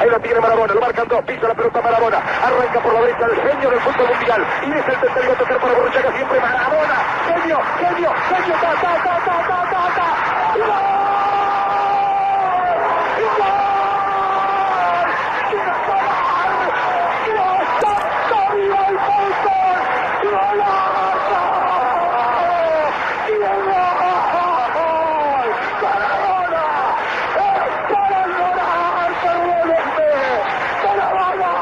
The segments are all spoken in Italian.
Ahí lo tiene Marabona, lo marcan dos, pisa la pelota Marabona, arranca por la derecha el genio del fútbol mundial. Y es el tercero a tocar para Borruchaga siempre Marabona. Genio, genio, genio, ta, ta, ta, ta, ta, ta, ta. ¡Y gol! ¡Y gol! ¡Y gol! ¡Dios santo, viva el fútbol! ¡Golazo! ¡Diego! ¡Maradona! ¡Es para llorar, perdónenme! ¡Maradona!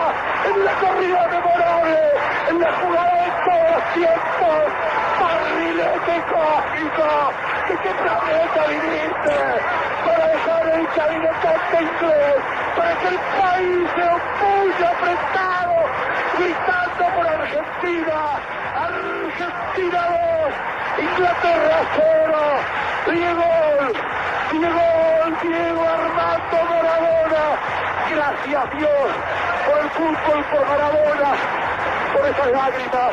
En la corrida memorable, en la jugada de todos los tiempos, barrilete cósmico, que qué planeta viniste para dejar el cabinetante inglés, para que el país se opulle apretado, gritando por Argentina, Argentina 2, Inglaterra 0, Diego, Diego, Diego Armando Maradona, gracias Dios por el fútbol, por Maradona, por esas lágrimas,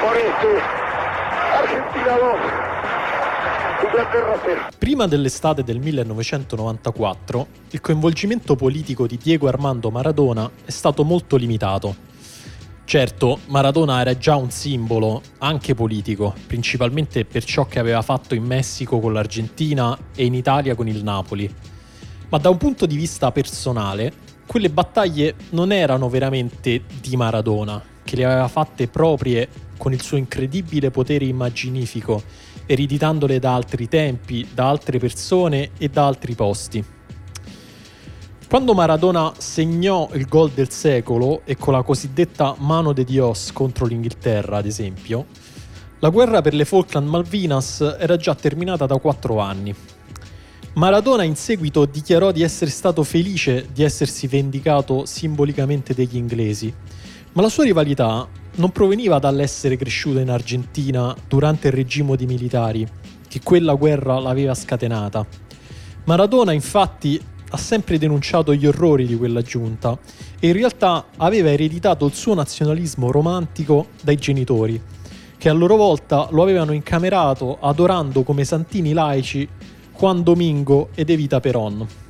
por este Argentina 2, Inglaterra 0. Prima dell'estate del 1994, il coinvolgimento politico di Diego Armando Maradona è stato molto limitato. Certo, Maradona era già un simbolo, anche politico, principalmente per ciò che aveva fatto in Messico con l'Argentina e in Italia con il Napoli. Ma da un punto di vista personale, quelle battaglie non erano veramente di Maradona, che le aveva fatte proprie con il suo incredibile potere immaginifico, ereditandole da altri tempi, da altre persone e da altri posti. Quando Maradona segnò il gol del secolo e con la cosiddetta mano de Dios contro l'Inghilterra, ad esempio, la guerra per le Falkland Malvinas era già terminata da quattro anni. Maradona in seguito dichiarò di essere stato felice di essersi vendicato simbolicamente degli inglesi, ma la sua rivalità non proveniva dall'essere cresciuto in Argentina durante il regime di militari, che quella guerra l'aveva scatenata. Maradona infatti ha sempre denunciato gli orrori di quella giunta e in realtà aveva ereditato il suo nazionalismo romantico dai genitori, che a loro volta lo avevano incamerato adorando come santini laici Juan Domingo ed Evita Peron.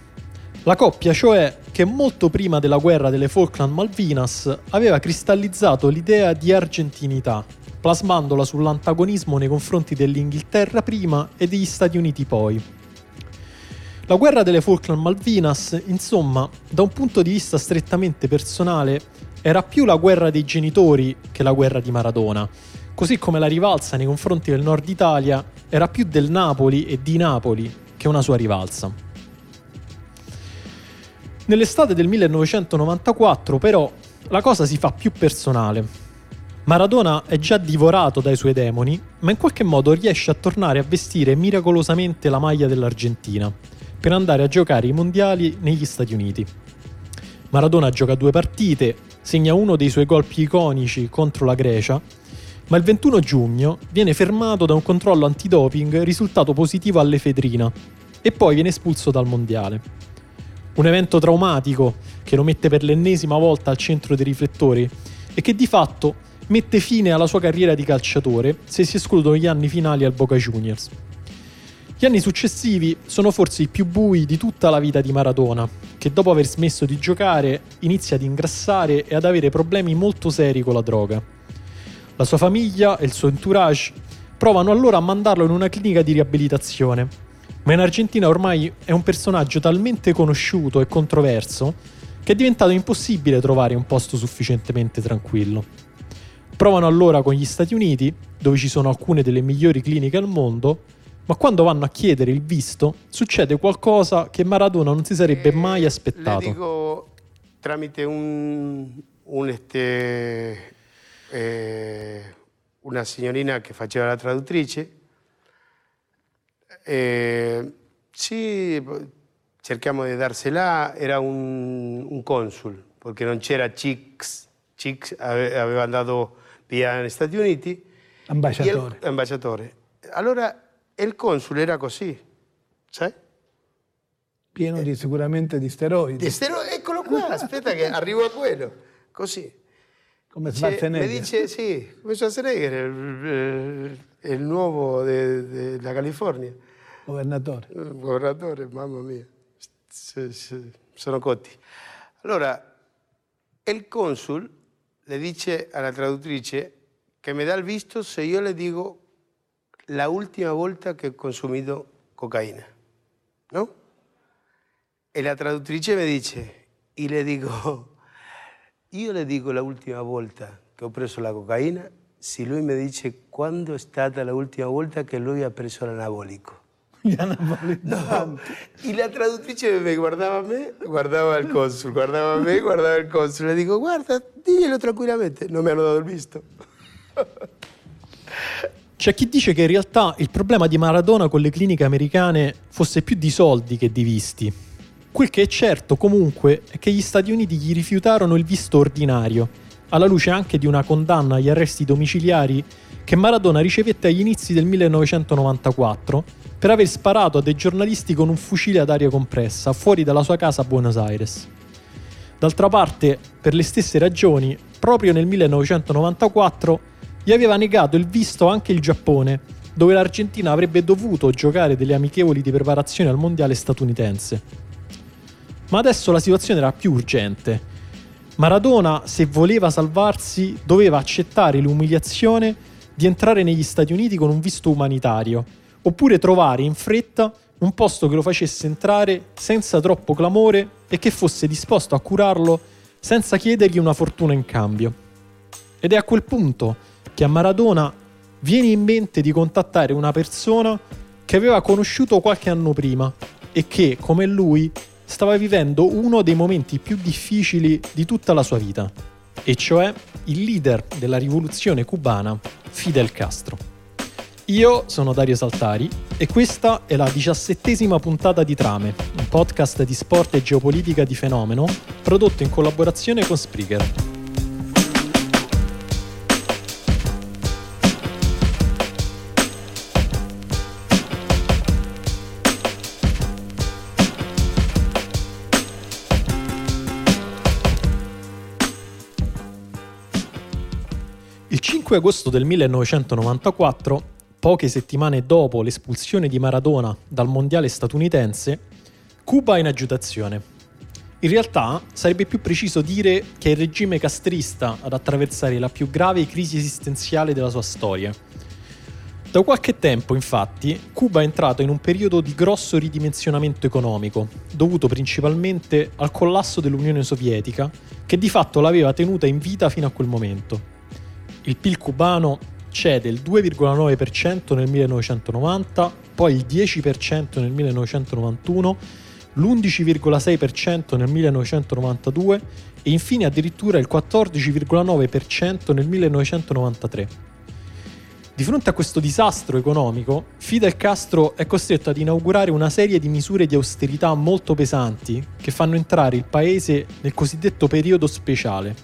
La coppia, cioè, che molto prima della guerra delle Falkland Malvinas aveva cristallizzato l'idea di argentinità, plasmandola sull'antagonismo nei confronti dell'Inghilterra prima e degli Stati Uniti poi. La guerra delle Falkland Malvinas, insomma, da un punto di vista strettamente personale, era più la guerra dei genitori che la guerra di Maradona, così come la rivalsa nei confronti del nord Italia era più del Napoli e di Napoli che una sua rivalsa. Nell'estate del 1994, però, la cosa si fa più personale. Maradona è già divorato dai suoi demoni, ma in qualche modo riesce a tornare a vestire miracolosamente la maglia dell'Argentina per andare a giocare i mondiali negli Stati Uniti. Maradona gioca due partite, segna uno dei suoi gol più iconici contro la Grecia, ma il 21 giugno viene fermato da un controllo antidoping risultato positivo all'efedrina e poi viene espulso dal mondiale. Un evento traumatico che lo mette per l'ennesima volta al centro dei riflettori e che di fatto mette fine alla sua carriera di calciatore se si escludono gli anni finali al Boca Juniors. Gli anni successivi sono forse i più bui di tutta la vita di Maradona, che dopo aver smesso di giocare inizia ad ingrassare e ad avere problemi molto seri con la droga. La sua famiglia e il suo entourage provano allora a mandarlo in una clinica di riabilitazione, ma in Argentina ormai è un personaggio talmente conosciuto e controverso che è diventato impossibile trovare un posto sufficientemente tranquillo. Provano allora con gli Stati Uniti, dove ci sono alcune delle migliori cliniche al mondo, ma quando vanno a chiedere il visto succede qualcosa che Maradona non si sarebbe mai Le aspettato. dico tramite un, un, este, eh, una signorina che faceva la traduttrice. Eh, sì, cerchiamo di darsela, era un, un consul, perché non c'era Chicks, Chicks ave- aveva andato via negli Stati Uniti. Ambasciatore. Il- ambasciatore. Allora il console era così, sai? Pieno di, sicuramente di steroidi. Di stero- eccolo qua, aspetta che arrivo a quello. Così. come Schwarzenegger. mi dice, sì, come Schwarzenegger, il- il nuovo della California, Governatore. governatore, mamma mia. sono cotti. Allora, il consul le dice alla traduttrice che mi dà il visto se io le dico la ultima volta che ho consumato cocaina, no? E la traduttrice mi dice, e le dico, io le dico la ultima volta che ho preso la cocaina se lui mi dice quando è stata l'ultima volta che lui ha preso l'anabolico. No. Y la traduttrice me guardava a me, guardava il consul, guardava a me, guardava il consul. Le dico, guarda, diglielo tranquillamente. Non mi hanno dato il visto. C'è chi dice che in realtà il problema di Maradona con le cliniche americane fosse più di soldi che di visti. Quel che è certo comunque è che gli Stati Uniti gli rifiutarono il visto ordinario, alla luce anche di una condanna agli arresti domiciliari che Maradona ricevette agli inizi del 1994 per aver sparato a dei giornalisti con un fucile ad aria compressa fuori dalla sua casa a Buenos Aires. D'altra parte, per le stesse ragioni, proprio nel 1994 gli aveva negato il visto anche il Giappone, dove l'Argentina avrebbe dovuto giocare delle amichevoli di preparazione al mondiale statunitense. Ma adesso la situazione era più urgente. Maradona, se voleva salvarsi, doveva accettare l'umiliazione di entrare negli Stati Uniti con un visto umanitario oppure trovare in fretta un posto che lo facesse entrare senza troppo clamore e che fosse disposto a curarlo senza chiedergli una fortuna in cambio. Ed è a quel punto che a Maradona viene in mente di contattare una persona che aveva conosciuto qualche anno prima e che, come lui, stava vivendo uno dei momenti più difficili di tutta la sua vita, e cioè il leader della rivoluzione cubana, Fidel Castro. Io sono Dario Saltari e questa è la diciassettesima puntata di Trame, un podcast di sport e geopolitica di fenomeno prodotto in collaborazione con Spreaker. Il 5 agosto del 1994 poche settimane dopo l'espulsione di Maradona dal mondiale statunitense, Cuba è in agitazione. In realtà sarebbe più preciso dire che è il regime castrista ad attraversare la più grave crisi esistenziale della sua storia. Da qualche tempo, infatti, Cuba è entrato in un periodo di grosso ridimensionamento economico, dovuto principalmente al collasso dell'Unione Sovietica, che di fatto l'aveva tenuta in vita fino a quel momento. Il PIL cubano cede il 2,9% nel 1990, poi il 10% nel 1991, l'11,6% nel 1992 e infine addirittura il 14,9% nel 1993. Di fronte a questo disastro economico, Fidel Castro è costretto ad inaugurare una serie di misure di austerità molto pesanti che fanno entrare il paese nel cosiddetto periodo speciale.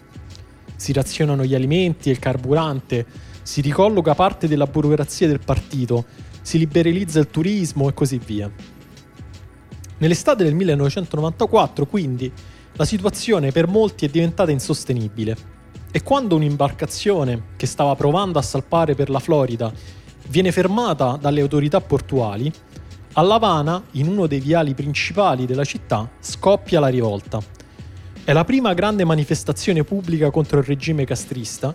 Si razionano gli alimenti e il carburante, si ricolloca parte della burocrazia del partito, si liberalizza il turismo e così via. Nell'estate del 1994, quindi, la situazione per molti è diventata insostenibile e quando un'imbarcazione che stava provando a salpare per la Florida viene fermata dalle autorità portuali, a La Habana, in uno dei viali principali della città, scoppia la rivolta. È la prima grande manifestazione pubblica contro il regime castrista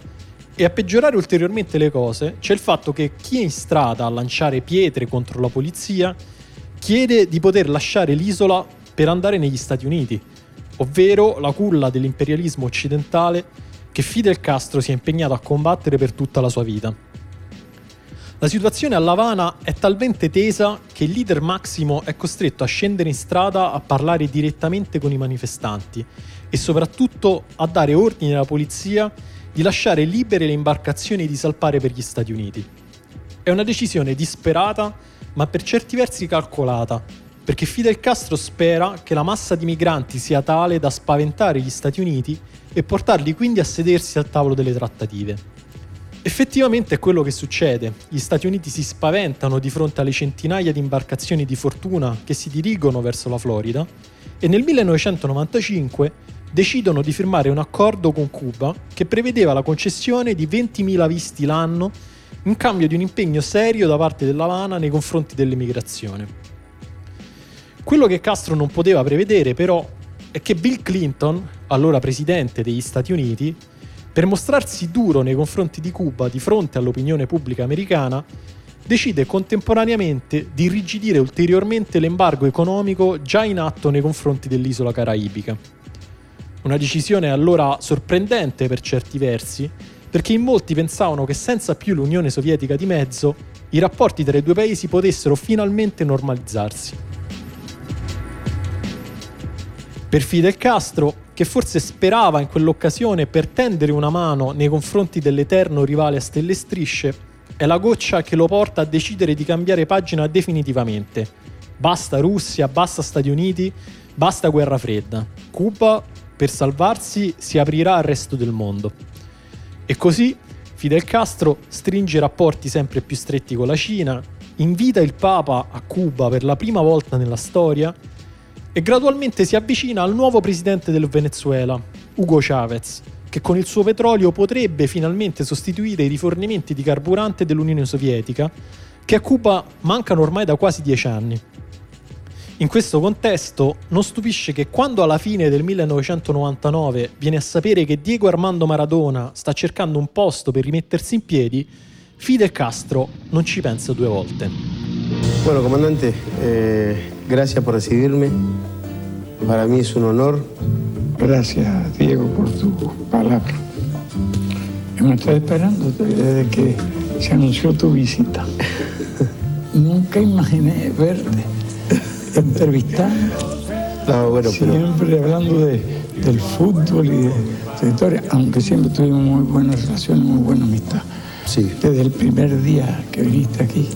e a peggiorare ulteriormente le cose c'è il fatto che chi è in strada a lanciare pietre contro la polizia chiede di poter lasciare l'isola per andare negli Stati Uniti, ovvero la culla dell'imperialismo occidentale che Fidel Castro si è impegnato a combattere per tutta la sua vita. La situazione a Lavana è talmente tesa che il leader Massimo è costretto a scendere in strada a parlare direttamente con i manifestanti e soprattutto a dare ordini alla polizia di lasciare libere le imbarcazioni di salpare per gli Stati Uniti. È una decisione disperata, ma per certi versi calcolata, perché Fidel Castro spera che la massa di migranti sia tale da spaventare gli Stati Uniti e portarli quindi a sedersi al tavolo delle trattative. Effettivamente è quello che succede. Gli Stati Uniti si spaventano di fronte alle centinaia di imbarcazioni di fortuna che si dirigono verso la Florida e nel 1995 decidono di firmare un accordo con Cuba che prevedeva la concessione di 20.000 visti l'anno in cambio di un impegno serio da parte dell'Havana nei confronti dell'emigrazione. Quello che Castro non poteva prevedere però è che Bill Clinton, allora presidente degli Stati Uniti, per mostrarsi duro nei confronti di Cuba di fronte all'opinione pubblica americana, decide contemporaneamente di irrigidire ulteriormente l'embargo economico già in atto nei confronti dell'isola caraibica. Una decisione allora sorprendente per certi versi, perché in molti pensavano che senza più l'Unione Sovietica di mezzo, i rapporti tra i due paesi potessero finalmente normalizzarsi. Per Fidel Castro, che forse sperava in quell'occasione per tendere una mano nei confronti dell'eterno rivale a stelle strisce, è la goccia che lo porta a decidere di cambiare pagina definitivamente. Basta Russia, basta Stati Uniti, basta guerra fredda. Cuba, per salvarsi, si aprirà al resto del mondo. E così Fidel Castro stringe rapporti sempre più stretti con la Cina, invita il Papa a Cuba per la prima volta nella storia e gradualmente si avvicina al nuovo presidente del Venezuela, Hugo Chavez, che con il suo petrolio potrebbe finalmente sostituire i rifornimenti di carburante dell'Unione Sovietica, che a Cuba mancano ormai da quasi dieci anni. In questo contesto non stupisce che quando alla fine del 1999 viene a sapere che Diego Armando Maradona sta cercando un posto per rimettersi in piedi, Fidel Castro non ci pensa due volte. Bueno, comandante, eh, gracias por recibirme. Para mí es un honor Gracias, Diego, por tu palabra. Hemos estado esperándote desde que se anunció tu visita. Nunca imaginé verte entrevistando, bueno, pero siempre hablando de- del fútbol y de historia, aunque siempre tuvimos muy buenas relaciones, muy buena amistad. sí, Desde el primer día que viniste aquí,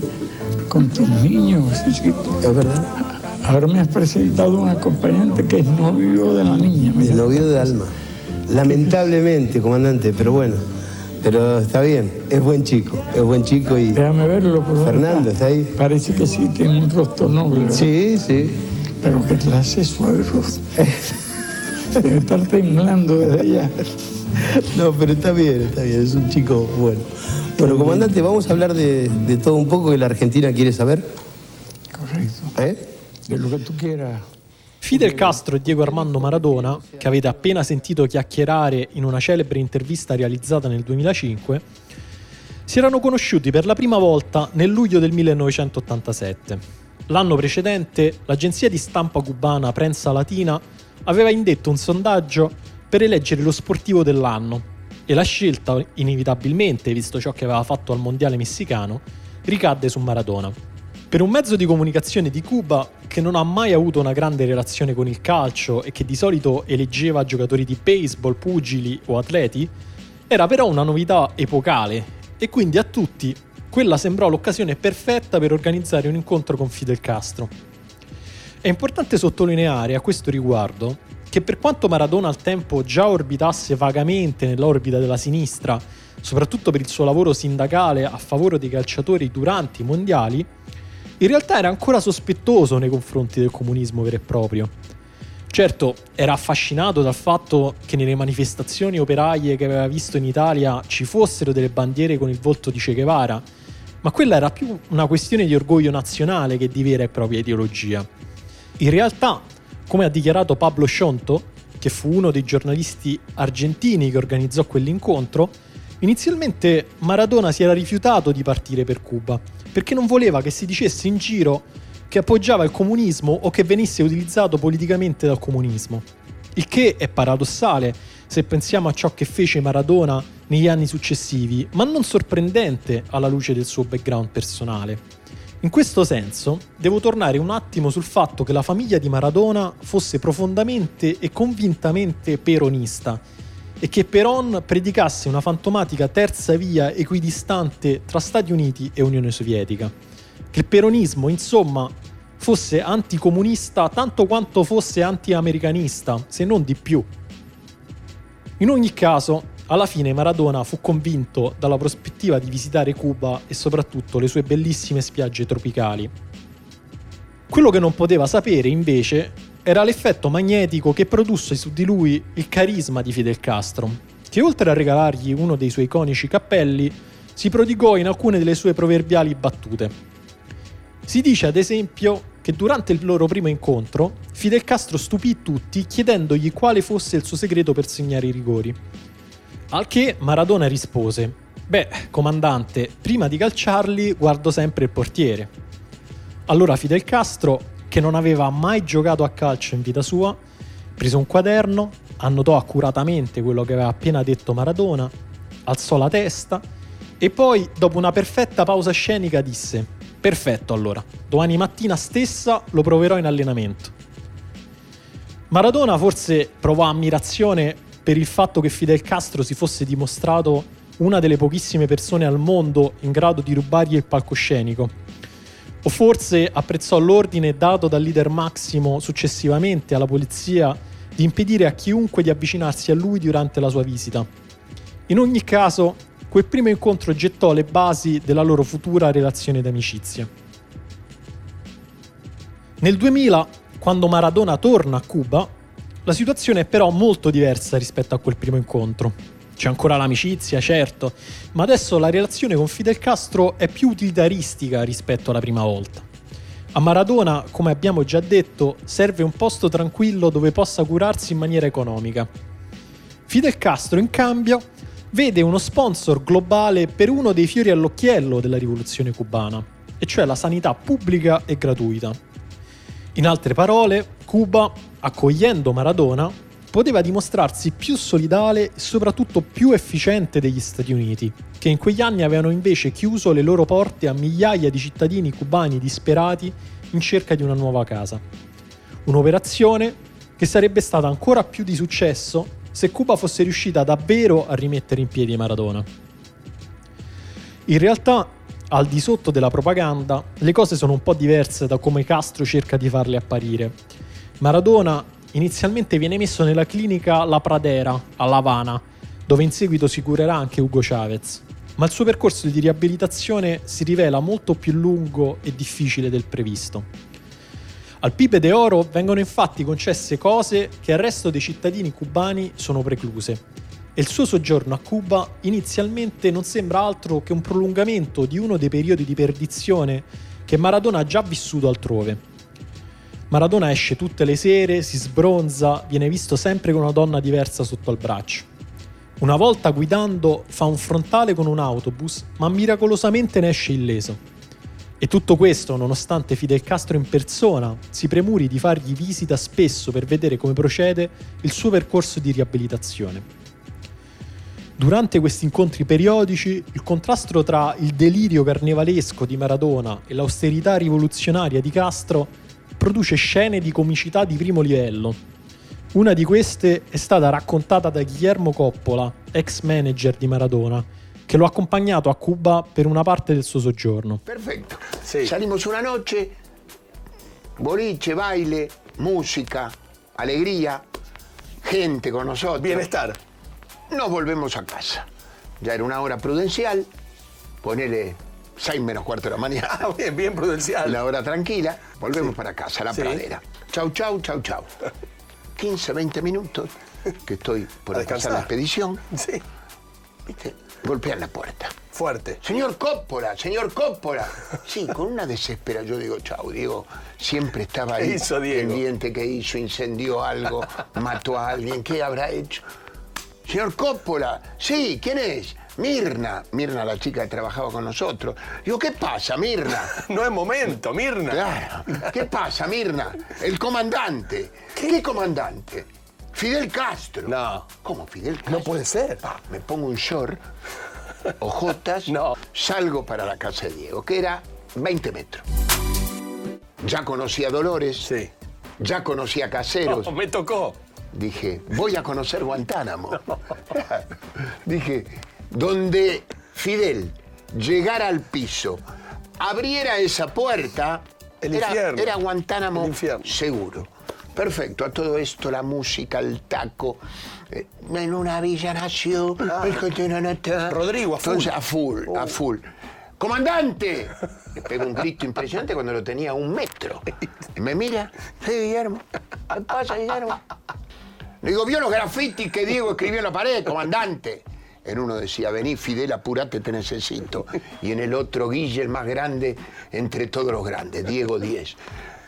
con tus niños, es verdad. Ahora me has presentado un acompañante que es novio de la niña. El novio de Alma. Lamentablemente, comandante, pero bueno. Pero está bien, es buen chico, es buen chico y... Déjame verlo, por favor. Fernando, ¿está ahí? Parece que sí, tiene un rostro noble. ¿verdad? Sí, sí. Pero qué clase suave rostro. Debe estar temblando desde allá. No, pero está bien, está bien, es un chico bueno. Bueno, comandante, vamos a hablar de, de todo un poco que la Argentina quiere saber. Correcto. ¿Eh? De lo que tú quieras. Fidel Castro e Diego Armando Maradona, che avete appena sentito chiacchierare in una celebre intervista realizzata nel 2005, si erano conosciuti per la prima volta nel luglio del 1987. L'anno precedente, l'agenzia di stampa cubana Prensa Latina aveva indetto un sondaggio per eleggere lo sportivo dell'anno e la scelta, inevitabilmente, visto ciò che aveva fatto al mondiale messicano, ricadde su Maradona. Per un mezzo di comunicazione di Cuba che non ha mai avuto una grande relazione con il calcio e che di solito eleggeva giocatori di baseball, pugili o atleti, era però una novità epocale e quindi a tutti quella sembrò l'occasione perfetta per organizzare un incontro con Fidel Castro. È importante sottolineare a questo riguardo che per quanto Maradona al tempo già orbitasse vagamente nell'orbita della sinistra, soprattutto per il suo lavoro sindacale a favore dei calciatori durante i mondiali, in realtà era ancora sospettoso nei confronti del comunismo vero e proprio. Certo, era affascinato dal fatto che nelle manifestazioni operaie che aveva visto in Italia ci fossero delle bandiere con il volto di Che Guevara, ma quella era più una questione di orgoglio nazionale che di vera e propria ideologia. In realtà, come ha dichiarato Pablo Scionto, che fu uno dei giornalisti argentini che organizzò quell'incontro, inizialmente Maradona si era rifiutato di partire per Cuba, perché non voleva che si dicesse in giro che appoggiava il comunismo o che venisse utilizzato politicamente dal comunismo. Il che è paradossale se pensiamo a ciò che fece Maradona negli anni successivi, ma non sorprendente alla luce del suo background personale. In questo senso, devo tornare un attimo sul fatto che la famiglia di Maradona fosse profondamente e convintamente peronista e che Peron predicasse una fantomatica terza via equidistante tra Stati Uniti e Unione Sovietica. Che il peronismo, insomma, fosse anticomunista tanto quanto fosse anti-americanista, se non di più. In ogni caso, alla fine Maradona fu convinto dalla prospettiva di visitare Cuba e soprattutto le sue bellissime spiagge tropicali. Quello che non poteva sapere, invece, era l'effetto magnetico che produsse su di lui il carisma di Fidel Castro, che oltre a regalargli uno dei suoi iconici cappelli, si prodigò in alcune delle sue proverbiali battute. Si dice ad esempio che durante il loro primo incontro Fidel Castro stupì tutti chiedendogli quale fosse il suo segreto per segnare i rigori. Al che Maradona rispose: Beh, comandante, prima di calciarli guardo sempre il portiere. Allora Fidel Castro, che non aveva mai giocato a calcio in vita sua, prese un quaderno, annotò accuratamente quello che aveva appena detto Maradona, alzò la testa e poi, dopo una perfetta pausa scenica, disse: Perfetto allora, domani mattina stessa lo proverò in allenamento. Maradona forse provò ammirazione per il fatto che Fidel Castro si fosse dimostrato una delle pochissime persone al mondo in grado di rubargli il palcoscenico. O forse apprezzò l'ordine dato dal leader Massimo successivamente alla polizia di impedire a chiunque di avvicinarsi a lui durante la sua visita. In ogni caso, quel primo incontro gettò le basi della loro futura relazione d'amicizia. Nel 2000, quando Maradona torna a Cuba, la situazione è però molto diversa rispetto a quel primo incontro. C'è ancora l'amicizia, certo, ma adesso la relazione con Fidel Castro è più utilitaristica rispetto alla prima volta. A Maradona, come abbiamo già detto, serve un posto tranquillo dove possa curarsi in maniera economica. Fidel Castro, in cambio, vede uno sponsor globale per uno dei fiori all'occhiello della rivoluzione cubana, e cioè la sanità pubblica e gratuita. In altre parole, Cuba accogliendo Maradona, poteva dimostrarsi più solidale e soprattutto più efficiente degli Stati Uniti, che in quegli anni avevano invece chiuso le loro porte a migliaia di cittadini cubani disperati in cerca di una nuova casa. Un'operazione che sarebbe stata ancora più di successo se Cuba fosse riuscita davvero a rimettere in piedi Maradona. In realtà, al di sotto della propaganda, le cose sono un po' diverse da come Castro cerca di farle apparire Maradona inizialmente viene messo nella clinica La Pradera a La Habana, dove in seguito si curerà anche Hugo Chavez. Ma il suo percorso di riabilitazione si rivela molto più lungo e difficile del previsto. Al Pipe de Oro vengono infatti concesse cose che al resto dei cittadini cubani sono precluse. E il suo soggiorno a Cuba inizialmente non sembra altro che un prolungamento di uno dei periodi di perdizione che Maradona ha già vissuto altrove. Maradona esce tutte le sere, si sbronza, viene visto sempre con una donna diversa sotto al braccio. Una volta guidando fa un frontale con un autobus, ma miracolosamente ne esce illeso. E tutto questo nonostante Fidel Castro in persona si premuri di fargli visita spesso per vedere come procede il suo percorso di riabilitazione. Durante questi incontri periodici, il contrasto tra il delirio carnevalesco di Maradona e l'austerità rivoluzionaria di Castro produce scene di comicità di primo livello. Una di queste è stata raccontata da Guillermo Coppola, ex manager di Maradona, che lo ha accompagnato a Cuba per una parte del suo soggiorno. Perfetto. Sí. Salimos una noche, boliche, baile, música, alegría, gente con nosotros. Bienestar. Nos volvemos a casa. Ya era una hora prudencial, ponele 6 menos cuarto de la mañana. Ah, bien, bien prudencial. La hora tranquila, volvemos para casa, la pradera. Chau, chau, chau, chau. 15, 20 minutos que estoy por empezar la expedición. Sí. ¿Viste? Golpean la puerta. Fuerte. Señor Coppola, señor Coppola. Sí, con una desespera. Yo digo, chau, Diego siempre estaba ahí hizo Diego? pendiente que hizo, incendió algo, mató a alguien, ¿qué habrá hecho? Señor Coppola, sí, ¿quién es? Mirna, Mirna la chica que trabajaba con nosotros. Digo, ¿qué pasa, Mirna? No es momento, Mirna. Claro. ¿Qué pasa, Mirna? El comandante. ¿Qué, comandante? Fidel Castro. No. ¿Cómo Fidel Castro? No puede ser. Ah, me pongo un short, ojotas, No. salgo para la casa de Diego, que era 20 metros. Ya conocía a Dolores, Sí. ya conocía a Caseros. No, me tocó. Dije, voy a conocer Guantánamo. Dije, donde Fidel llegara al piso, abriera esa puerta, El era, infierno. era Guantánamo El infierno. seguro. Perfecto, a todo esto, la música, el taco. eh, en una villa nació. nata. Rodrigo, a full. Entonces, a full, a full. ¡Comandante! Le pego un grito impresionante cuando lo tenía a un metro. Me mira, sí, Guillermo. ¿Qué pasa, Guillermo? Le digo, ¿vio los grafitis que Diego escribió en la pared, comandante? En uno decía, vení Fidel, apurate, te necesito. Y en el otro, Guille, el más grande entre todos los grandes, Diego Diez.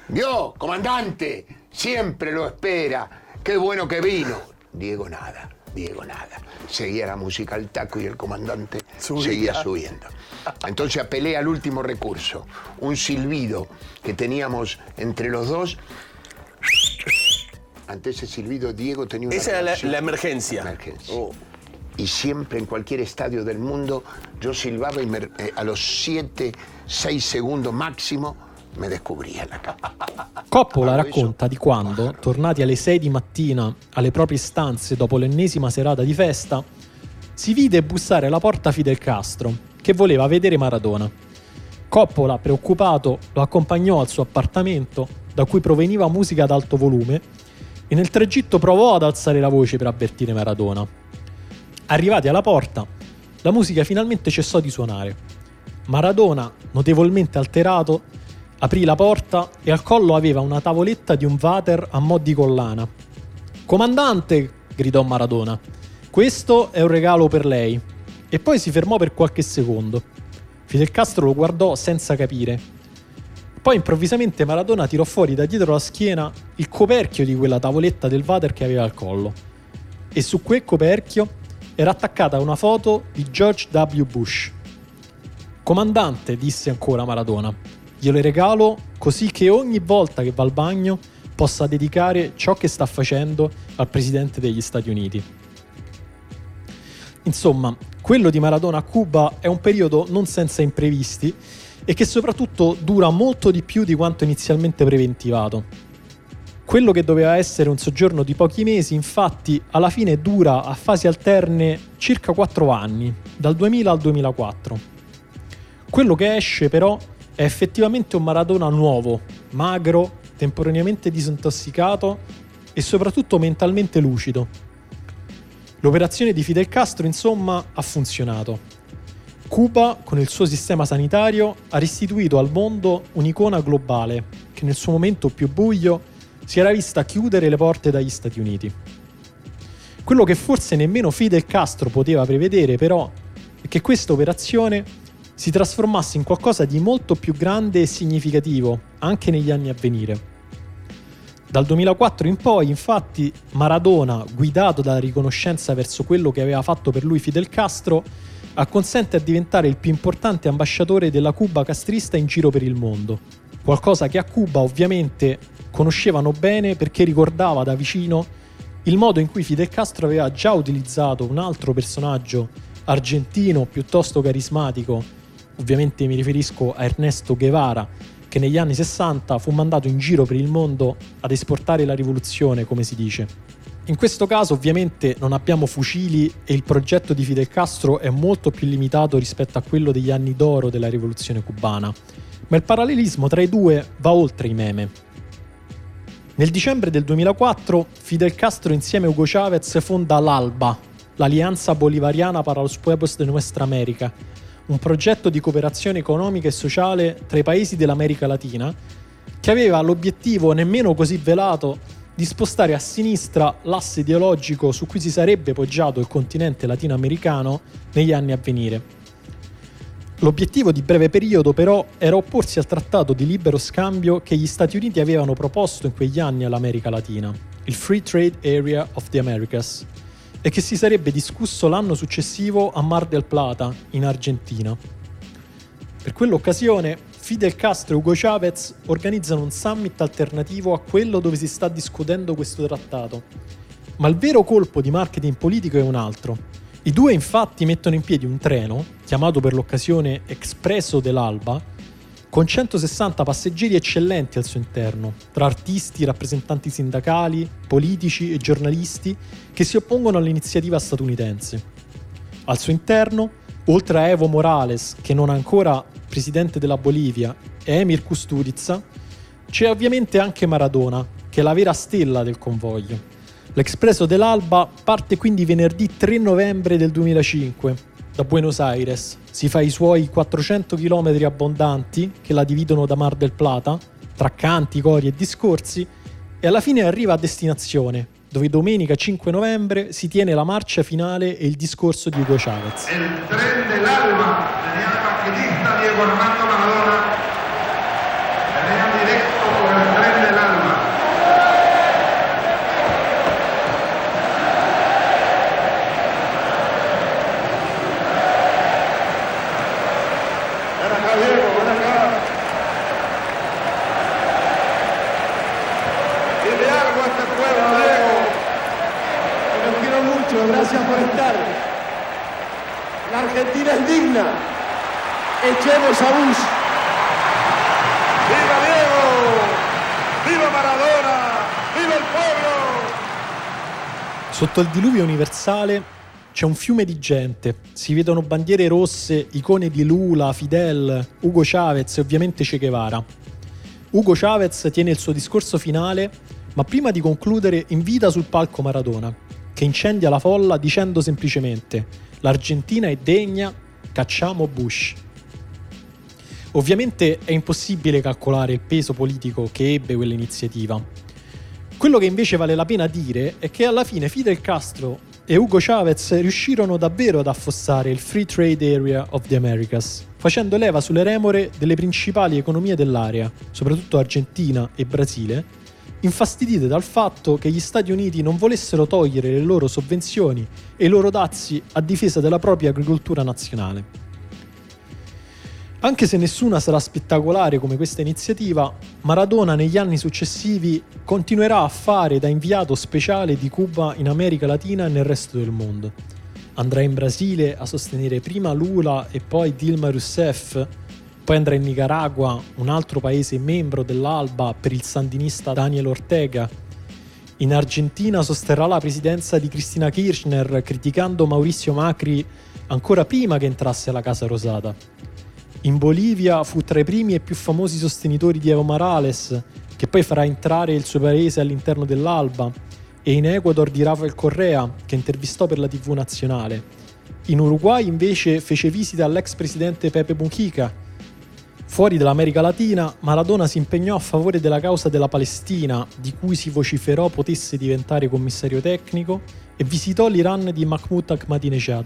Vio, comandante, siempre lo espera. Qué bueno que vino. Diego nada, Diego nada. Seguía la música al taco y el comandante Subía. seguía subiendo. Entonces apelé al último recurso, un silbido que teníamos entre los dos. Ante ese silbido, Diego tenía una Esa era la, la emergencia. Emergencia. Oh. Y siempre en cualquier estadio del mundo yo silbaba y me- eh, a los 7, 6 segundos máximo me descubría la capa. Coppola Ah, racconta di quando, tornati alle 6 di mattina alle proprie stanze dopo l'ennesima serata di festa, si vide bussare alla porta Fidel Castro, che voleva vedere Maradona. Coppola, preoccupato, lo accompagnò al suo appartamento, da cui proveniva musica ad alto volume, e nel tragitto provò ad alzare la voce per avvertire Maradona. Arrivati alla porta, la musica finalmente cessò di suonare. Maradona, notevolmente alterato, aprì la porta e al collo aveva una tavoletta di un water a mo' di collana. Comandante, gridò Maradona, questo è un regalo per lei. E poi si fermò per qualche secondo. Fidel Castro lo guardò senza capire. Poi improvvisamente Maradona tirò fuori da dietro la schiena il coperchio di quella tavoletta del water che aveva al collo. E su quel coperchio era attaccata una foto di George W. Bush. Comandante, disse ancora Maradona, glielo regalo così che ogni volta che va al bagno possa dedicare ciò che sta facendo al presidente degli Stati Uniti. Insomma, quello di Maradona a Cuba è un periodo non senza imprevisti e che soprattutto dura molto di più di quanto inizialmente preventivato. Quello che doveva essere un soggiorno di pochi mesi, infatti, alla fine dura a fasi alterne circa 4 anni, dal 2000 al 2004. Quello che esce però è effettivamente un Maradona nuovo, magro, temporaneamente disintossicato e soprattutto mentalmente lucido. L'operazione di Fidel Castro, insomma, ha funzionato. Cuba, con il suo sistema sanitario, ha restituito al mondo un'icona globale che nel suo momento più buio si era vista chiudere le porte dagli Stati Uniti. Quello che forse nemmeno Fidel Castro poteva prevedere, però, è che questa operazione si trasformasse in qualcosa di molto più grande e significativo anche negli anni a venire. Dal 2004 in poi, infatti, Maradona, guidato dalla riconoscenza verso quello che aveva fatto per lui Fidel Castro, acconsente a diventare il più importante ambasciatore della Cuba castrista in giro per il mondo. Qualcosa che a Cuba ovviamente conoscevano bene perché ricordava da vicino il modo in cui Fidel Castro aveva già utilizzato un altro personaggio argentino piuttosto carismatico, ovviamente mi riferisco a Ernesto Guevara, che negli anni 60 fu mandato in giro per il mondo ad esportare la rivoluzione, come si dice. In questo caso ovviamente non abbiamo fucili e il progetto di Fidel Castro è molto più limitato rispetto a quello degli anni d'oro della rivoluzione cubana, ma il parallelismo tra i due va oltre i meme. Nel dicembre del 2004 Fidel Castro insieme a Hugo Chavez fonda l'ALBA, l'Alianza Bolivariana para los Pueblos de Nuestra América, un progetto di cooperazione economica e sociale tra i paesi dell'America Latina che aveva l'obiettivo nemmeno così velato di spostare a sinistra l'asse ideologico su cui si sarebbe poggiato il continente latinoamericano negli anni a venire. L'obiettivo di breve periodo però era opporsi al trattato di libero scambio che gli Stati Uniti avevano proposto in quegli anni all'America Latina, il Free Trade Area of the Americas, e che si sarebbe discusso l'anno successivo a Mar del Plata, in Argentina. Per quell'occasione, Fidel Castro e Hugo Chavez organizzano un summit alternativo a quello dove si sta discutendo questo trattato. Ma il vero colpo di marketing politico è un altro. I due infatti mettono in piedi un treno, chiamato per l'occasione Expresso dell'Alba, con 160 passeggeri eccellenti al suo interno, tra artisti, rappresentanti sindacali, politici e giornalisti che si oppongono all'iniziativa statunitense. Al suo interno, oltre a Evo Morales, che non è ancora presidente della Bolivia, e Emir Kusturica, c'è ovviamente anche Maradona, che è la vera stella del convoglio. L'Expresso dell'Alba parte quindi venerdì 3 novembre del 2005 da Buenos Aires. Si fa i suoi 400 km abbondanti che la dividono da Mar del Plata, tra canti, cori e discorsi, e alla fine arriva a destinazione, dove domenica 5 novembre si tiene la marcia finale e il discorso di Hugo Chavez. El tren del alma, genial maquinista Diego Armando Maradona, venía directo por el tren del alma. Ven acá, Diego, ven acá. Dile algo a este pueblo, Diego. Los quiero mucho, gracias por estar. La Argentina es digna. Echemos a Bush. ¡Viva Diego! ¡Viva Maradona! ¡Viva il pueblo! Sotto il diluvio universale c'è un fiume di gente, si vedono bandiere rosse, icone di Lula, Fidel, Hugo Chavez e ovviamente Che Guevara. Hugo Chavez tiene il suo discorso finale, ma prima di concludere invita sul palco Maradona, che incendia la folla dicendo semplicemente l'Argentina è degna, cacciamo Bush. Ovviamente è impossibile calcolare il peso politico che ebbe quell'iniziativa. Quello che invece vale la pena dire è che alla fine Fidel Castro e Hugo Chavez riuscirono davvero ad affossare il Free Trade Area of the Americas, facendo leva sulle remore delle principali economie dell'area, soprattutto Argentina e Brasile, infastidite dal fatto che gli Stati Uniti non volessero togliere le loro sovvenzioni e i loro dazi a difesa della propria agricoltura nazionale. Anche se nessuna sarà spettacolare come questa iniziativa, Maradona negli anni successivi continuerà a fare da inviato speciale di Cuba in America Latina e nel resto del mondo. Andrà in Brasile a sostenere prima Lula e poi Dilma Rousseff, poi andrà in Nicaragua, un altro paese membro dell'Alba, per il sandinista Daniel Ortega. In Argentina sosterrà la presidenza di Cristina Kirchner criticando Mauricio Macri ancora prima che entrasse alla Casa Rosata. In Bolivia fu tra i primi e più famosi sostenitori di Evo Morales, che poi farà entrare il suo paese all'interno dell'Alba, e in Ecuador di Rafael Correa, che intervistò per la TV nazionale. In Uruguay invece fece visita all'ex presidente Pepe Mujica. Fuori dall'America Latina, Maradona si impegnò a favore della causa della Palestina, di cui si vociferò potesse diventare commissario tecnico, e visitò l'Iran di Mahmoud Ahmadinejad.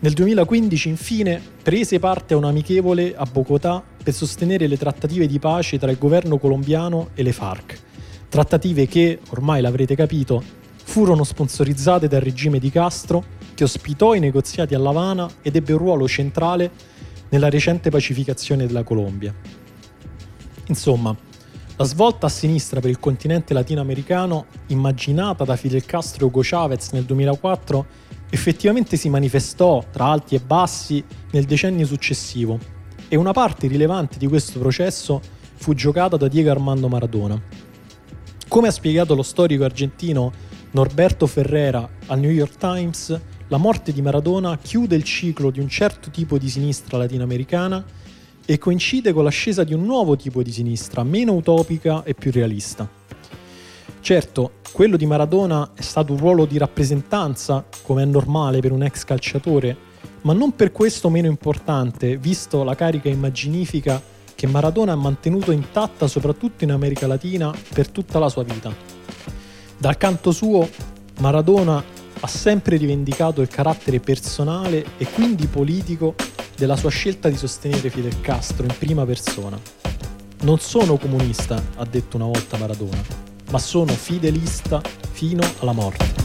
Nel 2015, infine, prese parte a un amichevole a Bogotà per sostenere le trattative di pace tra il governo colombiano e le FARC. Trattative che, ormai l'avrete capito, furono sponsorizzate dal regime di Castro, che ospitò i negoziati a La Habana ed ebbe un ruolo centrale nella recente pacificazione della Colombia. Insomma, la svolta a sinistra per il continente latinoamericano, immaginata da Fidel Castro e Hugo Chavez nel 2004, effettivamente si manifestò tra alti e bassi nel decennio successivo e una parte rilevante di questo processo fu giocata da Diego Armando Maradona. Come ha spiegato lo storico argentino Norberto Ferrera al New York Times, la morte di Maradona chiude il ciclo di un certo tipo di sinistra latinoamericana e coincide con l'ascesa di un nuovo tipo di sinistra, meno utopica e più realista. Certo, quello di Maradona è stato un ruolo di rappresentanza, come è normale per un ex calciatore, ma non per questo meno importante, visto la carica immaginifica che Maradona ha mantenuto intatta soprattutto in America Latina per tutta la sua vita. Dal canto suo, Maradona ha sempre rivendicato il carattere personale e quindi politico della sua scelta di sostenere Fidel Castro in prima persona. Non sono comunista, ha detto una volta Maradona, ma sono fidelista fino alla morte.